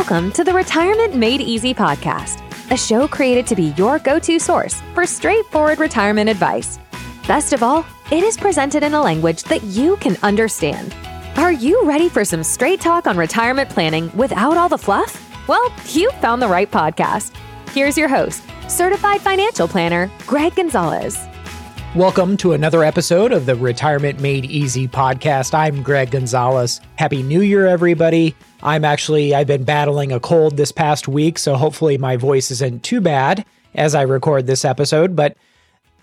Welcome to the Retirement Made Easy podcast, a show created to be your go to source for straightforward retirement advice. Best of all, it is presented in a language that you can understand. Are you ready for some straight talk on retirement planning without all the fluff? Well, you found the right podcast. Here's your host, certified financial planner, Greg Gonzalez. Welcome to another episode of the Retirement Made Easy podcast. I'm Greg Gonzalez. Happy New Year, everybody. I'm actually, I've been battling a cold this past week, so hopefully my voice isn't too bad as I record this episode. But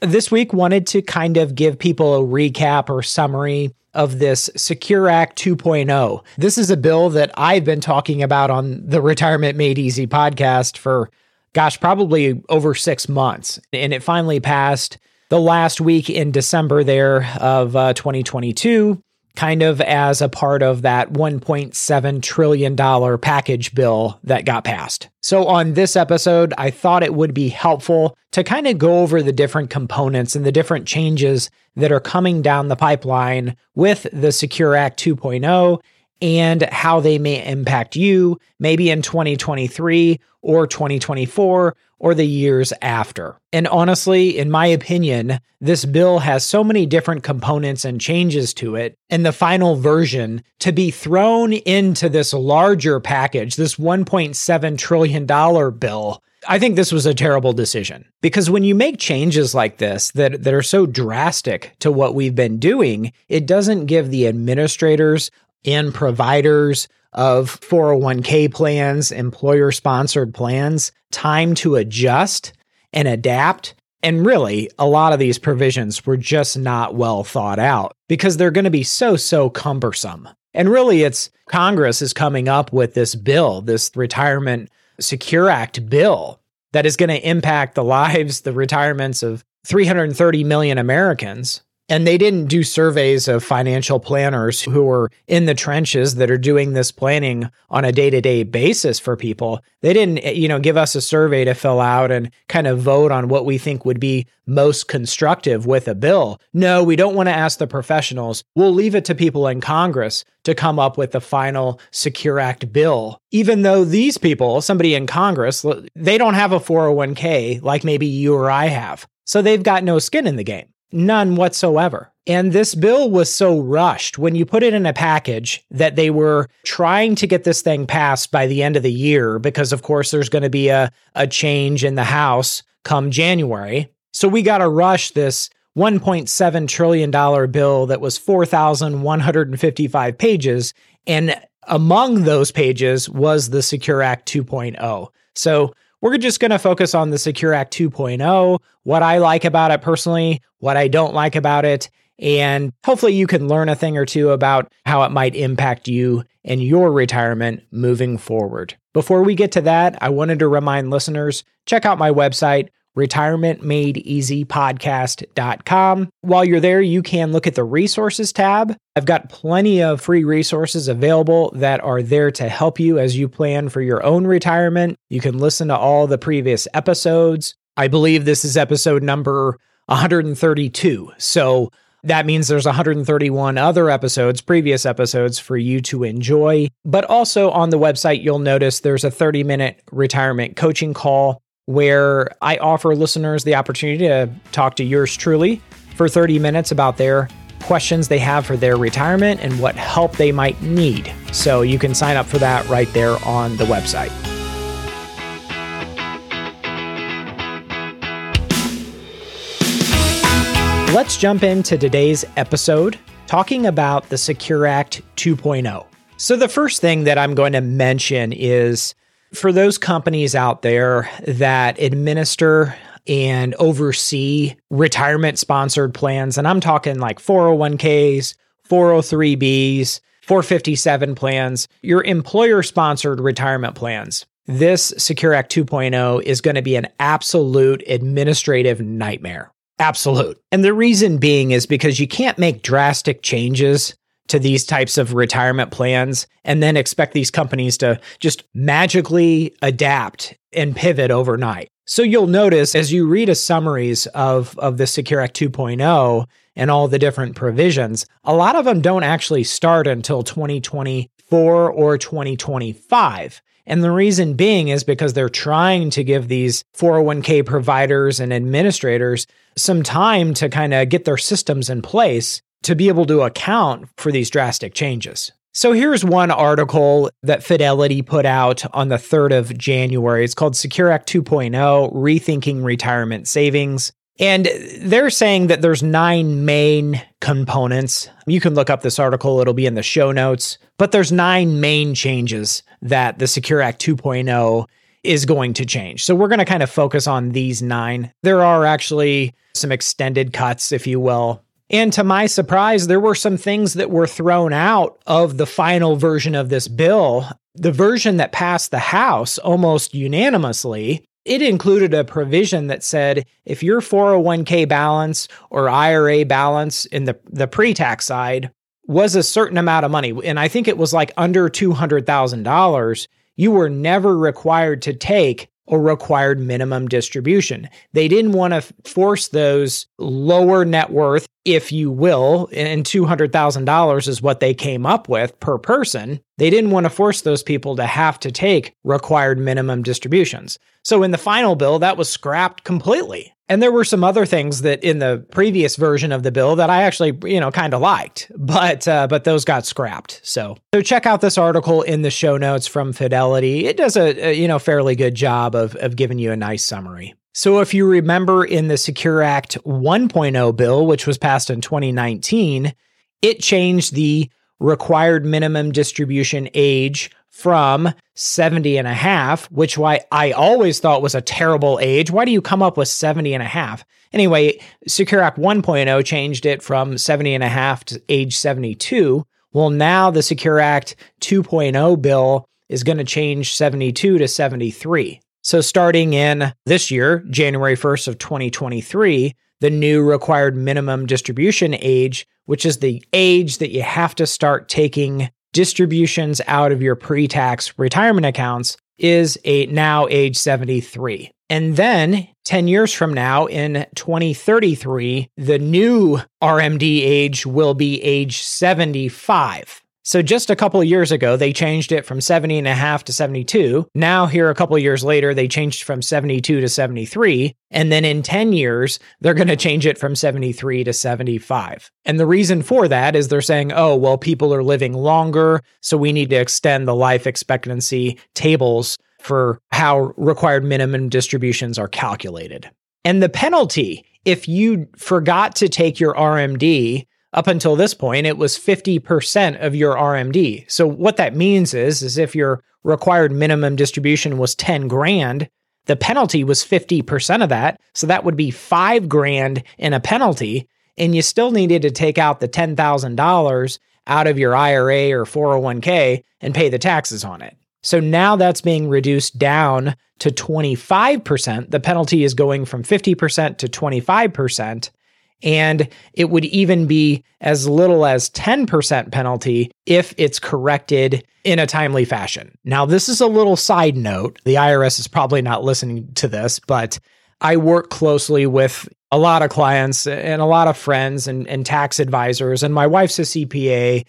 this week, wanted to kind of give people a recap or summary of this Secure Act 2.0. This is a bill that I've been talking about on the Retirement Made Easy podcast for, gosh, probably over six months. And it finally passed the last week in December there of uh, 2022, kind of as a part of that $1.7 trillion package bill that got passed. So, on this episode, I thought it would be helpful to kind of go over the different components and the different changes that are coming down the pipeline with the Secure Act 2.0 and how they may impact you maybe in 2023 or 2024 or the years after. And honestly, in my opinion, this bill has so many different components and changes to it, and the final version to be thrown into this larger package, this $1.7 trillion bill. I think this was a terrible decision because when you make changes like this that, that are so drastic to what we've been doing, it doesn't give the administrators and providers of 401k plans, employer sponsored plans, time to adjust and adapt. And really, a lot of these provisions were just not well thought out because they're going to be so, so cumbersome. And really, it's Congress is coming up with this bill, this Retirement Secure Act bill that is going to impact the lives, the retirements of 330 million Americans and they didn't do surveys of financial planners who are in the trenches that are doing this planning on a day-to-day basis for people. They didn't, eh, you know, give us a survey to fill out and kind of vote on what we think would be most constructive with a bill. No, we don't want to ask the professionals. We'll leave it to people in Congress to come up with the final Secure Act bill. Even though these people, somebody in Congress, they don't have a 401k like maybe you or I have. So they've got no skin in the game. None whatsoever. And this bill was so rushed when you put it in a package that they were trying to get this thing passed by the end of the year because, of course, there's going to be a, a change in the House come January. So we got to rush this $1.7 trillion bill that was 4,155 pages. And among those pages was the Secure Act 2.0. So we're just going to focus on the Secure Act 2.0, what I like about it personally, what I don't like about it, and hopefully you can learn a thing or two about how it might impact you and your retirement moving forward. Before we get to that, I wanted to remind listeners check out my website, retirementmadeeasypodcast.com. While you're there, you can look at the resources tab. I've got plenty of free resources available that are there to help you as you plan for your own retirement. You can listen to all the previous episodes. I believe this is episode number 132. So that means there's 131 other episodes, previous episodes for you to enjoy. But also on the website, you'll notice there's a 30 minute retirement coaching call where I offer listeners the opportunity to talk to yours truly for 30 minutes about their questions they have for their retirement and what help they might need. So you can sign up for that right there on the website. Let's jump into today's episode talking about the Secure Act 2.0. So, the first thing that I'm going to mention is for those companies out there that administer and oversee retirement sponsored plans, and I'm talking like 401ks, 403bs, 457 plans, your employer sponsored retirement plans. This Secure Act 2.0 is going to be an absolute administrative nightmare. Absolute. And the reason being is because you can't make drastic changes to these types of retirement plans and then expect these companies to just magically adapt and pivot overnight. So you'll notice as you read a summaries of, of the Secure Act 2.0 and all the different provisions, a lot of them don't actually start until 2024 or 2025. And the reason being is because they're trying to give these 401k providers and administrators some time to kind of get their systems in place to be able to account for these drastic changes. So here's one article that Fidelity put out on the 3rd of January. It's called Secure Act 2.0 Rethinking Retirement Savings. And they're saying that there's nine main components. You can look up this article, it'll be in the show notes. But there's nine main changes that the Secure Act 2.0 is going to change. So we're going to kind of focus on these nine. There are actually some extended cuts, if you will. And to my surprise, there were some things that were thrown out of the final version of this bill. The version that passed the House almost unanimously it included a provision that said if your 401k balance or IRA balance in the, the pre tax side was a certain amount of money, and I think it was like under $200,000, you were never required to take a required minimum distribution. They didn't want to force those lower net worth, if you will, and $200,000 is what they came up with per person. They didn't want to force those people to have to take required minimum distributions. So in the final bill, that was scrapped completely. And there were some other things that in the previous version of the bill that I actually, you know, kind of liked, but uh, but those got scrapped. So so check out this article in the show notes from Fidelity. It does a, a you know fairly good job of of giving you a nice summary. So if you remember in the Secure Act 1.0 bill, which was passed in 2019, it changed the required minimum distribution age from 70 and a half, which why I always thought was a terrible age. Why do you come up with 70 and a half? Anyway, Secure Act 1.0 changed it from 70 and a half to age 72. Well, now the Secure Act 2.0 bill is going to change 72 to 73. So starting in this year, January 1st of 2023, the new required minimum distribution age, which is the age that you have to start taking distributions out of your pre tax retirement accounts is a now age 73. And then 10 years from now in 2033, the new RMD age will be age 75. So just a couple of years ago, they changed it from 70 and a half to 72. Now, here a couple of years later, they changed from 72 to 73. And then in 10 years, they're going to change it from 73 to 75. And the reason for that is they're saying, oh, well, people are living longer. So we need to extend the life expectancy tables for how required minimum distributions are calculated. And the penalty, if you forgot to take your RMD, up until this point, it was 50% of your RMD. So what that means is, is if your required minimum distribution was 10 grand, the penalty was 50% of that. So that would be five grand in a penalty. And you still needed to take out the $10,000 out of your IRA or 401k and pay the taxes on it. So now that's being reduced down to 25%. The penalty is going from 50% to 25%. And it would even be as little as 10% penalty if it's corrected in a timely fashion. Now, this is a little side note. The IRS is probably not listening to this, but I work closely with a lot of clients and a lot of friends and, and tax advisors, and my wife's a CPA.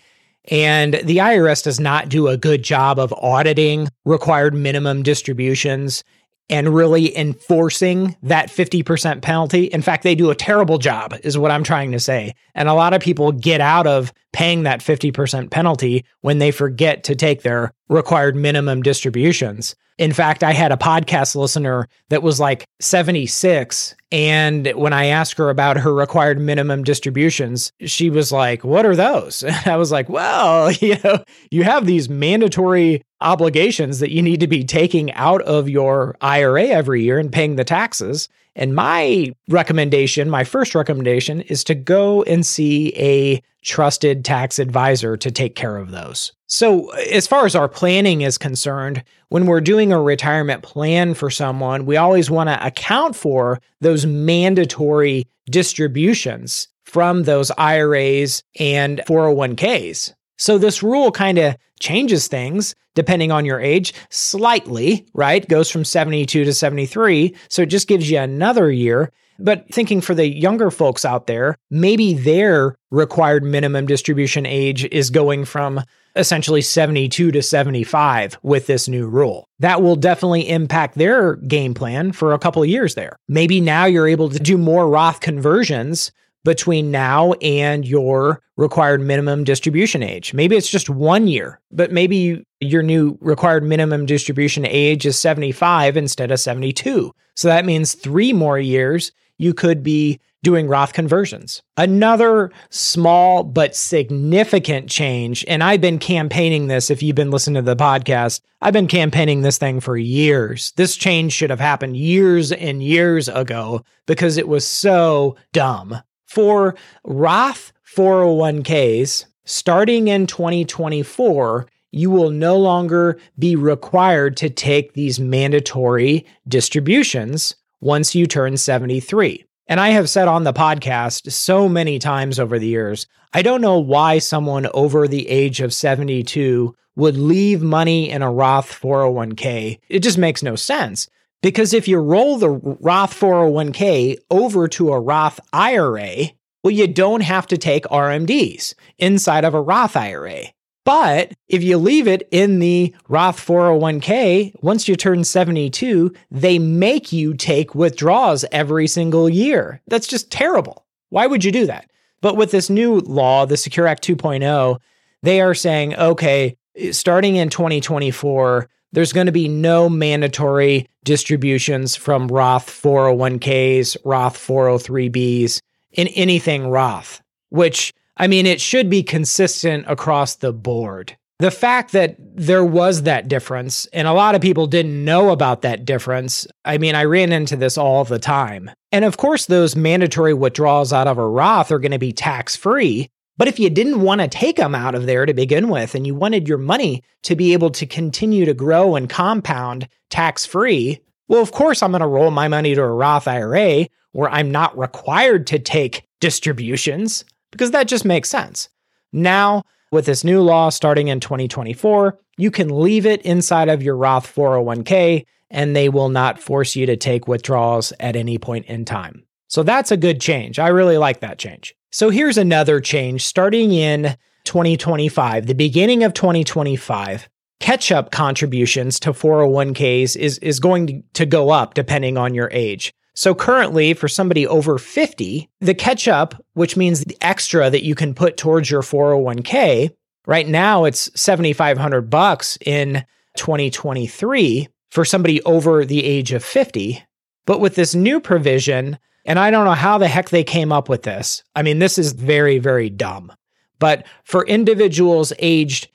And the IRS does not do a good job of auditing required minimum distributions and really enforcing that 50% penalty. In fact, they do a terrible job, is what I'm trying to say. And a lot of people get out of paying that 50% penalty when they forget to take their required minimum distributions. In fact, I had a podcast listener that was like 76. And when I asked her about her required minimum distributions, she was like, What are those? And I was like, Well, you know, you have these mandatory obligations that you need to be taking out of your IRA every year and paying the taxes. And my recommendation, my first recommendation, is to go and see a trusted tax advisor to take care of those. So, uh, as far as our planning is concerned, when we're doing a retirement plan for someone, we always want to account for those mandatory distributions from those IRAs and 401ks. So, this rule kind of changes things depending on your age slightly, right? Goes from 72 to 73. So, it just gives you another year. But thinking for the younger folks out there, maybe their required minimum distribution age is going from essentially 72 to 75 with this new rule. That will definitely impact their game plan for a couple of years there. Maybe now you're able to do more Roth conversions between now and your required minimum distribution age. Maybe it's just one year, but maybe your new required minimum distribution age is 75 instead of 72. So that means three more years you could be doing Roth conversions. Another small but significant change, and I've been campaigning this if you've been listening to the podcast, I've been campaigning this thing for years. This change should have happened years and years ago because it was so dumb. For Roth 401ks, starting in 2024, you will no longer be required to take these mandatory distributions once you turn 73. And I have said on the podcast so many times over the years, I don't know why someone over the age of 72 would leave money in a Roth 401k. It just makes no sense. Because if you roll the Roth 401k over to a Roth IRA, well, you don't have to take RMDs inside of a Roth IRA. But if you leave it in the Roth 401k, once you turn 72, they make you take withdrawals every single year. That's just terrible. Why would you do that? But with this new law, the Secure Act 2.0, they are saying, okay, starting in 2024, there's going to be no mandatory distributions from Roth 401ks, Roth 403bs in anything Roth, which I mean, it should be consistent across the board. The fact that there was that difference, and a lot of people didn't know about that difference, I mean, I ran into this all the time. And of course, those mandatory withdrawals out of a Roth are going to be tax free. But if you didn't want to take them out of there to begin with, and you wanted your money to be able to continue to grow and compound tax free, well, of course, I'm going to roll my money to a Roth IRA where I'm not required to take distributions because that just makes sense. Now, with this new law starting in 2024, you can leave it inside of your Roth 401k and they will not force you to take withdrawals at any point in time. So that's a good change. I really like that change. So here's another change starting in 2025, the beginning of 2025. Catch up contributions to 401ks is, is going to, go up depending on your age. So currently, for somebody over 50, the catch up, which means the extra that you can put towards your 401k, right now it's 7500 bucks in 2023 for somebody over the age of 50. But with this new provision, and I don't know how the heck they came up with this. I mean, this is very, very dumb. But for individuals aged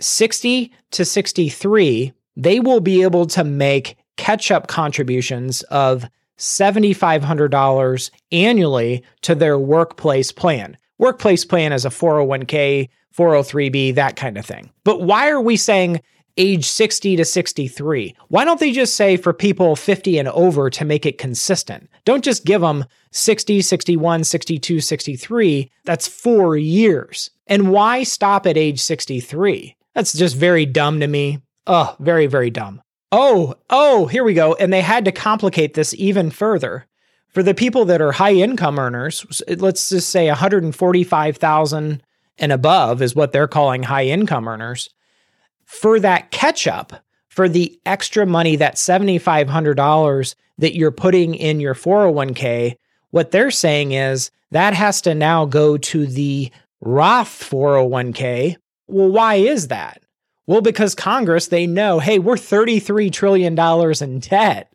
60 to 63, they will be able to make catch up contributions of $7,500 annually to their workplace plan. Workplace plan is a 401k, 403b, that kind of thing. But why are we saying age 60 to 63? Why don't they just say for people 50 and over to make it consistent? Don't just give them 60, 61, 62, 63. That's four years. And why stop at age 63? That's just very dumb to me. Oh, very, very dumb. Oh, oh, here we go. And they had to complicate this even further. For the people that are high income earners, let's just say 145,000 and above is what they're calling high income earners. For that catch up, for the extra money, that $7,500 that you're putting in your 401k, what they're saying is that has to now go to the Roth 401k. Well, why is that? Well, because Congress, they know, hey, we're $33 trillion in debt.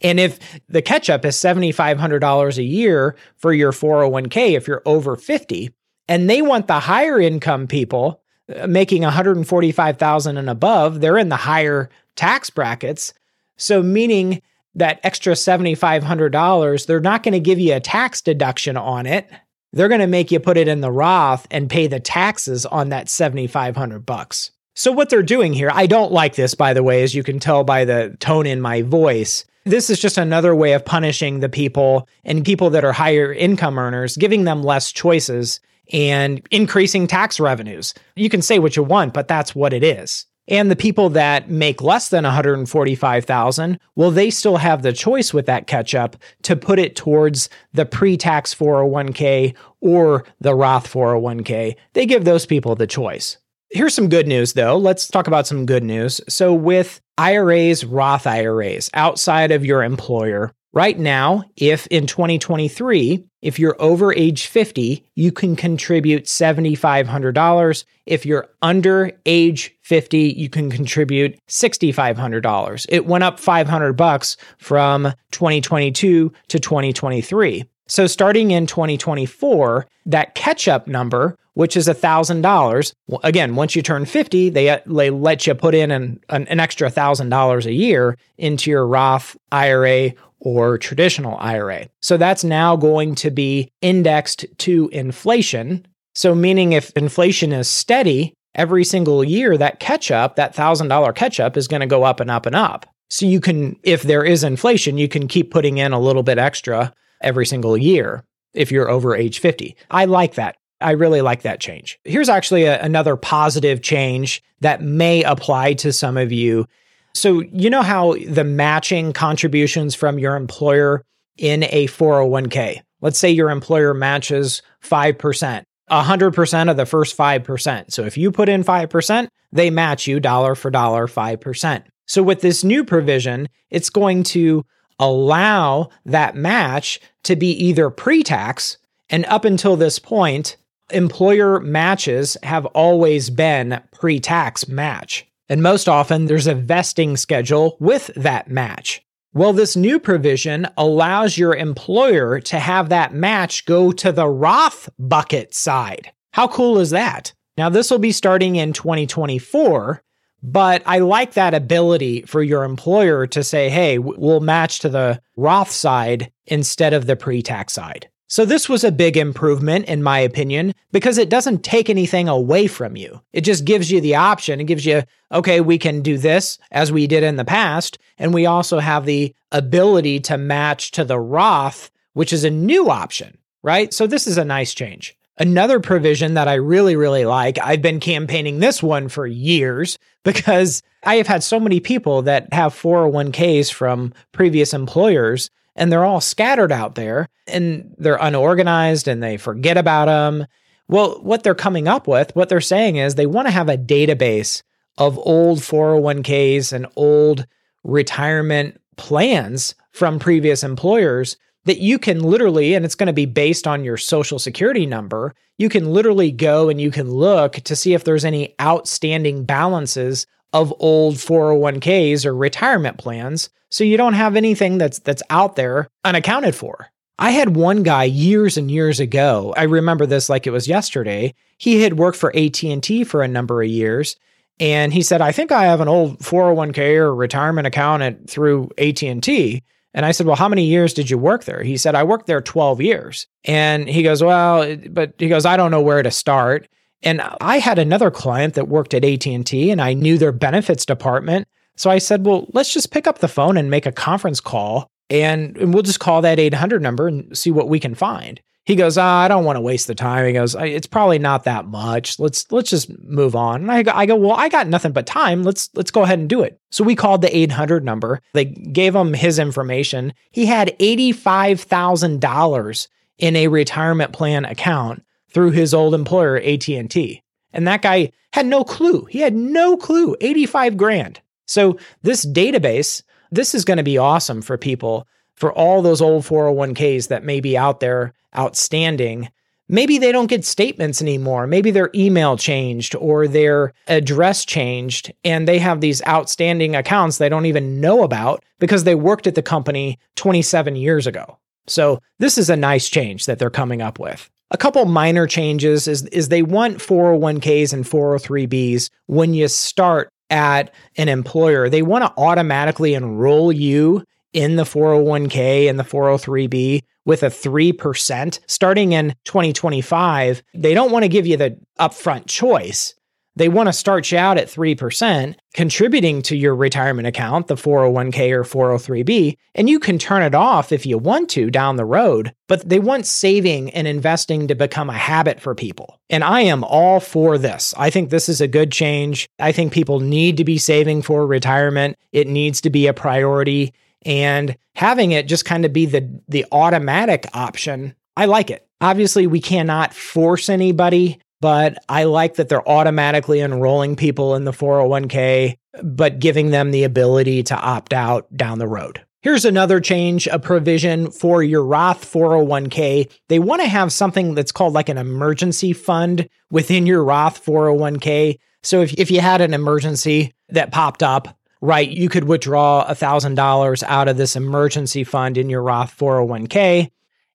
And if the catch up is $7,500 a year for your 401k, if you're over 50, and they want the higher income people making 145,000 and above, they're in the higher tax brackets. So meaning that extra $7,500, they're not going to give you a tax deduction on it. They're going to make you put it in the Roth and pay the taxes on that 7,500 bucks. So, what they're doing here, I don't like this, by the way, as you can tell by the tone in my voice. This is just another way of punishing the people and people that are higher income earners, giving them less choices and increasing tax revenues. You can say what you want, but that's what it is. And the people that make less than 145,000, well they still have the choice with that catch up to put it towards the pre-tax 401k or the Roth 401k. They give those people the choice. Here's some good news though. Let's talk about some good news. So with IRAs, Roth IRAs outside of your employer, Right now, if in 2023, if you're over age 50, you can contribute $7,500. If you're under age 50, you can contribute $6,500. It went up 500 bucks from 2022 to 2023. So starting in 2024, that catch up number, which is $1,000, again, once you turn 50, they, uh, they let you put in an, an, an extra $1,000 a year into your Roth IRA or traditional IRA. So that's now going to be indexed to inflation. So, meaning if inflation is steady every single year, that catch up, that $1,000 catch up is going to go up and up and up. So, you can, if there is inflation, you can keep putting in a little bit extra every single year if you're over age 50. I like that. I really like that change. Here's actually a, another positive change that may apply to some of you so, you know how the matching contributions from your employer in a 401k, let's say your employer matches 5%, 100% of the first 5%. So, if you put in 5%, they match you dollar for dollar 5%. So, with this new provision, it's going to allow that match to be either pre tax, and up until this point, employer matches have always been pre tax match. And most often, there's a vesting schedule with that match. Well, this new provision allows your employer to have that match go to the Roth bucket side. How cool is that? Now, this will be starting in 2024, but I like that ability for your employer to say, hey, we'll match to the Roth side instead of the pre tax side. So, this was a big improvement, in my opinion, because it doesn't take anything away from you. It just gives you the option. It gives you, okay, we can do this as we did in the past. And we also have the ability to match to the Roth, which is a new option, right? So, this is a nice change. Another provision that I really, really like, I've been campaigning this one for years because I have had so many people that have 401ks from previous employers and they're all scattered out there and they're unorganized and they forget about them. Well, what they're coming up with, what they're saying is they want to have a database of old 401ks and old retirement plans from previous employers that you can literally, and it's going to be based on your social security number, you can literally go and you can look to see if there's any outstanding balances of old 401ks or retirement plans so you don't have anything that's that's out there unaccounted for. I had one guy years and years ago. I remember this like it was yesterday. He had worked for AT&T for a number of years and he said, "I think I have an old 401k or retirement account at, through AT&T." And I said, Well, how many years did you work there? He said, I worked there 12 years. And he goes, Well, but he goes, I don't know where to start. And I had another client that worked at AT&T and I knew their benefits department. So I said, "Well, let's just pick up the phone and make a conference call and, and we'll just call that 800 number and see what we can find." He goes, oh, "I don't want to waste the time." He goes, "It's probably not that much. Let's let's just move on." And I go, I go, "Well, I got nothing but time. Let's let's go ahead and do it." So we called the 800 number. They gave him his information. He had $85,000 in a retirement plan account through his old employer AT&T. And that guy had no clue. He had no clue. 85 grand. So this database, this is going to be awesome for people for all those old 401ks that may be out there outstanding. Maybe they don't get statements anymore. Maybe their email changed or their address changed, and they have these outstanding accounts they don't even know about because they worked at the company 27 years ago. So, this is a nice change that they're coming up with. A couple minor changes is, is they want 401ks and 403bs when you start at an employer. They want to automatically enroll you in the 401k and the 403b with a 3% starting in 2025. They don't want to give you the upfront choice, they want to start you out at 3%, contributing to your retirement account, the 401k or 403b, and you can turn it off if you want to down the road. But they want saving and investing to become a habit for people. And I am all for this. I think this is a good change. I think people need to be saving for retirement, it needs to be a priority. And having it just kind of be the, the automatic option, I like it. Obviously, we cannot force anybody but I like that they're automatically enrolling people in the 401k, but giving them the ability to opt out down the road. Here's another change, a provision for your Roth 401k. They want to have something that's called like an emergency fund within your Roth 401k. So if, if you had an emergency that popped up, right, you could withdraw $1,000 out of this emergency fund in your Roth 401k.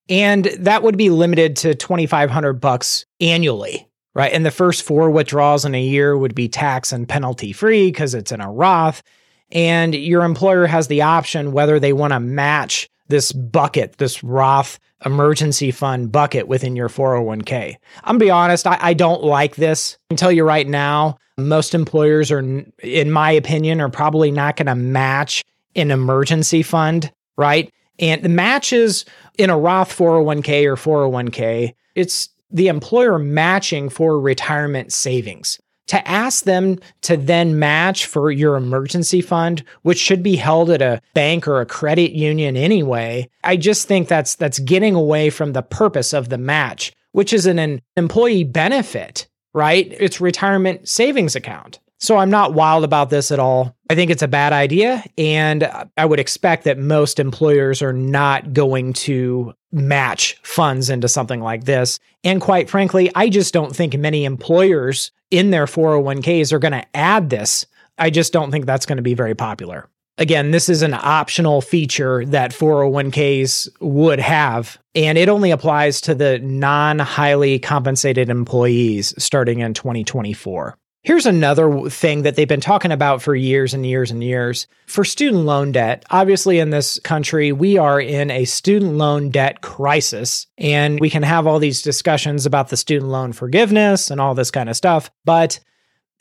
And that would be limited to 2500 bucks annually right? And the first four withdrawals in a year would be tax and penalty free because it's in a Roth. And your employer has the option whether they want to match this bucket, this Roth emergency fund bucket within your 401k. I'm gonna be honest, I, I don't like this. I can tell you right now, most employers are, in my opinion, are probably not to match an emergency fund, right? And the matches in a Roth 401k or 401k, it's the employer matching for retirement savings. To ask them to then match for your emergency fund, which should be held at a bank or a credit union anyway, I just think that's that's getting away from the purpose of the match, which is an employee benefit, right? It's retirement savings account. So I'm not wild about this at all. I think it's a bad idea. And I would expect that most employers are not going to match funds into something like this. And quite frankly, I just don't think many employers in their 401ks are going to add this. I just don't think that's going to be very popular. Again, this is an optional feature that 401ks would have, and it only applies to the non highly compensated employees starting in 2024. Here's another thing that they've been talking about for years and years and years. For student loan debt, obviously in this country, we are in a student loan debt crisis, and we can have all these discussions about the student loan forgiveness and all this kind of stuff. But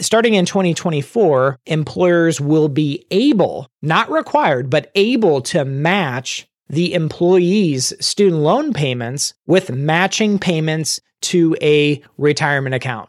starting in 2024, employers will be able, not required, but able to match the employees' student loan payments with matching payments to a retirement account.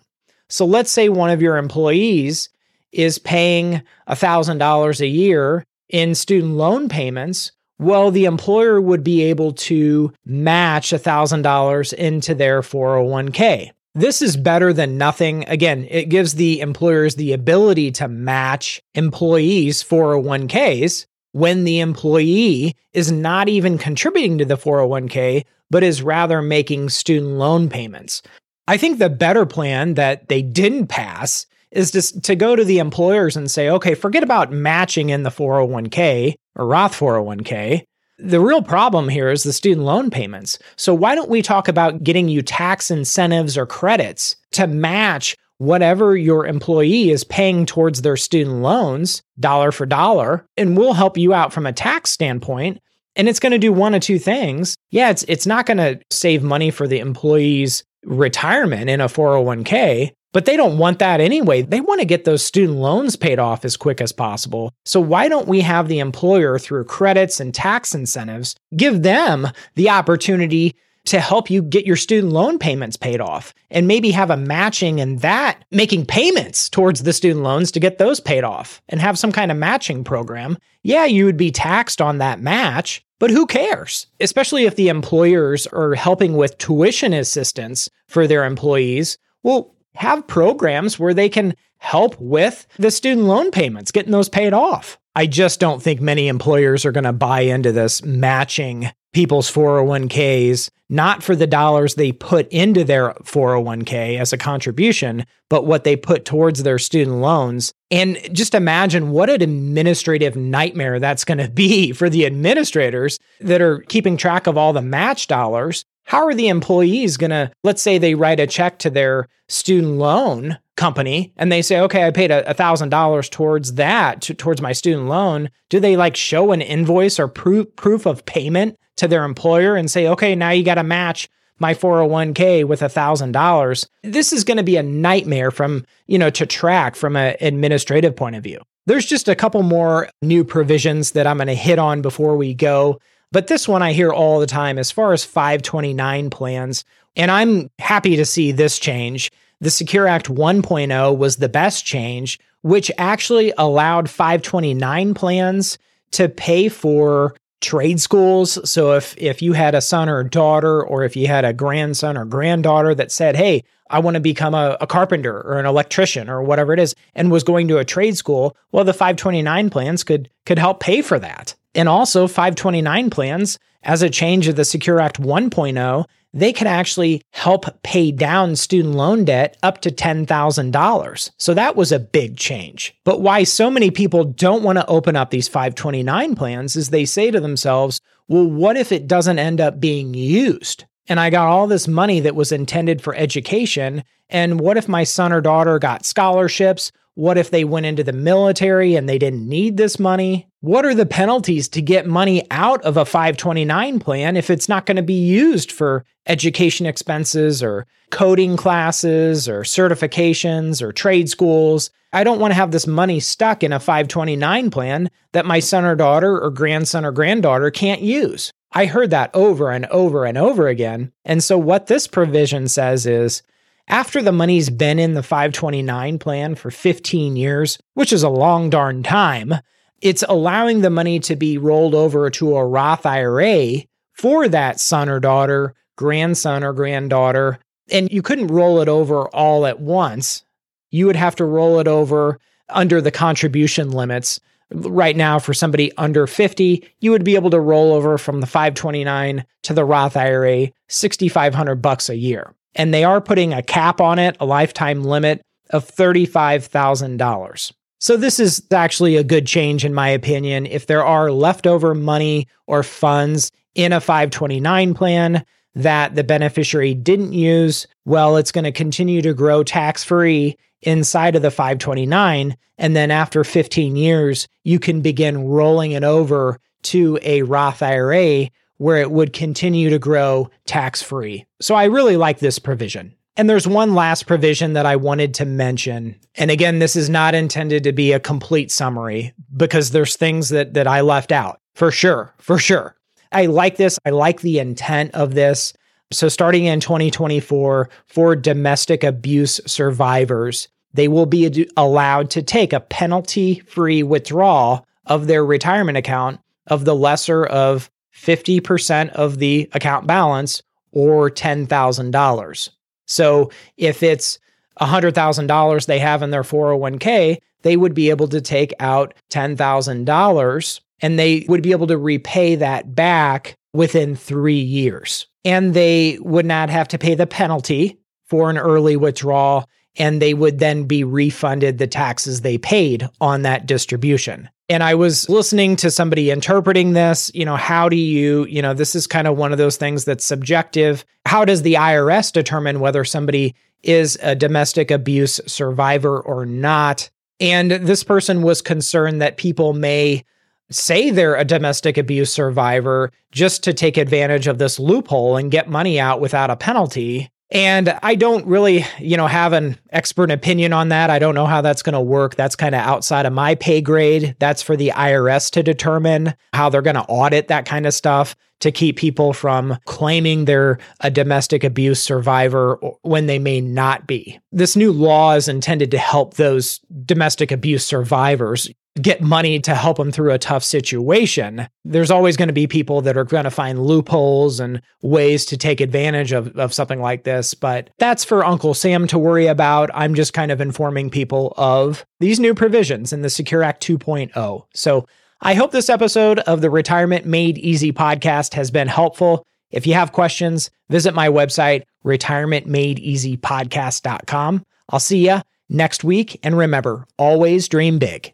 So let's say one of your employees is paying $1,000 a year in student loan payments. Well, the employer would be able to match $1,000 into their 401k. This is better than nothing. Again, it gives the employers the ability to match employees' 401ks when the employee is not even contributing to the 401k, but is rather making student loan payments. I think the better plan that they didn't pass is just to go to the employers and say, okay, forget about matching in the 401k or Roth 401k. The real problem here is the student loan payments. So why don't we talk about getting you tax incentives or credits to match whatever your employee is paying towards their student loans, dollar for dollar, and we'll help you out from a tax standpoint. And it's going to do one of two things. Yeah, it's it's not going to save money for the employees retirement in a 401k, but they don't want that anyway. They want to get those student loans paid off as quick as possible. So, why don't we have the employer, through credits and tax incentives, give them the opportunity to help you get your student loan payments paid off and maybe have a matching in that making payments towards the student loans to get those paid off and have some kind of matching program. Yeah, you would be taxed on that match, but who cares? Especially if the employers are helping with tuition assistance for their employees. Well, have programs where they can help with the student loan payments, getting those paid off. I just don't think many employers are going to buy into this matching people's 401ks, not for the dollars they put into their 401k as a contribution, but what they put towards their student loans. And just imagine what an administrative nightmare that's going to be for the administrators that are keeping track of all the match dollars. How are the employees going to, let's say they write a check to their student loan company and they say, okay, I paid a thousand dollars towards that, to, towards my student loan. Do they like show an invoice or proof, proof of payment to their employer and say, okay, now you got to match my 401k with $1,000. This is going to be a nightmare from, you know, to track from an administrative point of view. There's just a couple more new provisions that I'm going to hit on before we go. But this one I hear all the time as far as 529 plans. And I'm happy to see this change. The Secure Act 1.0 was the best change, which actually allowed 529 plans to pay for trade schools. So if if you had a son or a daughter, or if you had a grandson or granddaughter that said, "Hey, I want to become a, a, carpenter or an electrician or whatever it is," and was going to a trade school, well, the 529 plans could could help pay for that. And also 529 plans, as a change of the Secure Act 1.0, they can actually help pay down student loan debt up to $10,000. So that was a big change. But why so many people don't want to open up these 529 plans is they say to themselves, well, what if it doesn't end up being used? And I got all this money that was intended for education. And what if my son or daughter got scholarships? What if they went into the military and they didn't need this money? What are the penalties to get money out of a 529 plan if it's not going to be used for education expenses or coding classes or certifications or trade schools? I don't want to have this money stuck in a 529 plan that my son or daughter or grandson or granddaughter can't use. I heard that over and over and over again. And so, what this provision says is after the money's been in the 529 plan for 15 years, which is a long darn time, it's allowing the money to be rolled over to a Roth IRA for that son or daughter, grandson or granddaughter. And you couldn't roll it over all at once. You would have to roll it over under the contribution limits. Right now, for somebody under 50, you would be able to roll over from the 529 to the Roth IRA 6500 bucks a year and they are putting a cap on it, a lifetime limit of $35,000. So, this is actually a good change, in my opinion. If there are leftover money or funds in a 529 plan that the beneficiary didn't use, well, it's going to continue to grow tax free inside of the 529. And then after 15 years, you can begin rolling it over to a Roth IRA where it would continue to grow tax free. So I really like this provision. And there's one last provision that I wanted to mention. And again, this is not intended to be a complete summary because there's things that that I left out. For sure, for sure. I like this. I like the intent of this. So starting in 2024 for domestic abuse survivors, they will be allowed to take a penalty-free withdrawal of their retirement account of the lesser of 50% of the account balance or $10,000. So if it's $100,000 they have in their 401k, they would be able to take out $10,000 and they would be able to repay that back within three years. And they would not have to pay the penalty for an early withdrawal, and they would then be refunded the taxes they paid on that distribution. And I was listening to somebody interpreting this. You know, how do you, you know, this is kind of one of those things that's subjective. How does the IRS determine whether somebody is a domestic abuse survivor or not? And this person was concerned that people may say they're a domestic abuse survivor just to take advantage of this loophole and get money out without a penalty. And I don't really, you know, have an expert opinion on that. I don't know how that's going to work. That's kind of outside of my pay grade. That's for the IRS to determine how they're going to audit that kind of stuff to keep people from claiming they're a domestic abuse survivor when they may not be. This new law is intended to help those domestic abuse survivors get money to help them through a tough situation. There's always going to be people that are going to find loopholes and ways to take advantage of, of something like this. But that's for Uncle Sam to worry about. I'm just kind of informing people of these new provisions in the Secure Act 2.0. So I hope this episode of the Retirement Made Easy podcast has been helpful. If you have questions, visit my website, retirementmadeeasypodcast.com. I'll see you next week. And remember, always dream big.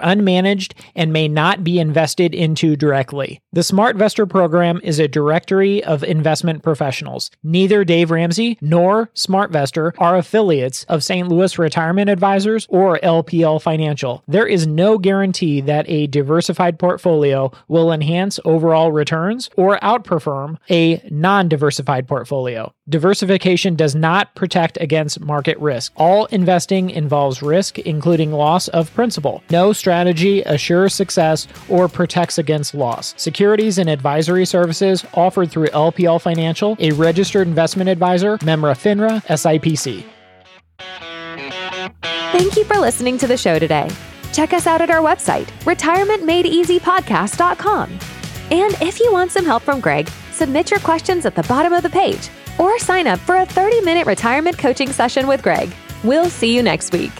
unmanaged and may not be invested into directly. The SmartVestor program is a directory of investment professionals. Neither Dave Ramsey nor SmartVestor are affiliates of St. Louis Retirement Advisors or LPL Financial. There is no guarantee that a diversified portfolio will enhance overall returns or outperform a non diversified portfolio. Diversification does not protect against market risk. All investing involves risk, including loss of principal. No strategy assures success or protects against loss. Securities and advisory services offered through LPL Financial, a registered investment advisor, member FINRA, SIPC. Thank you for listening to the show today. Check us out at our website, retirementmadeeasypodcast.com. And if you want some help from Greg, submit your questions at the bottom of the page or sign up for a 30 minute retirement coaching session with Greg. We'll see you next week.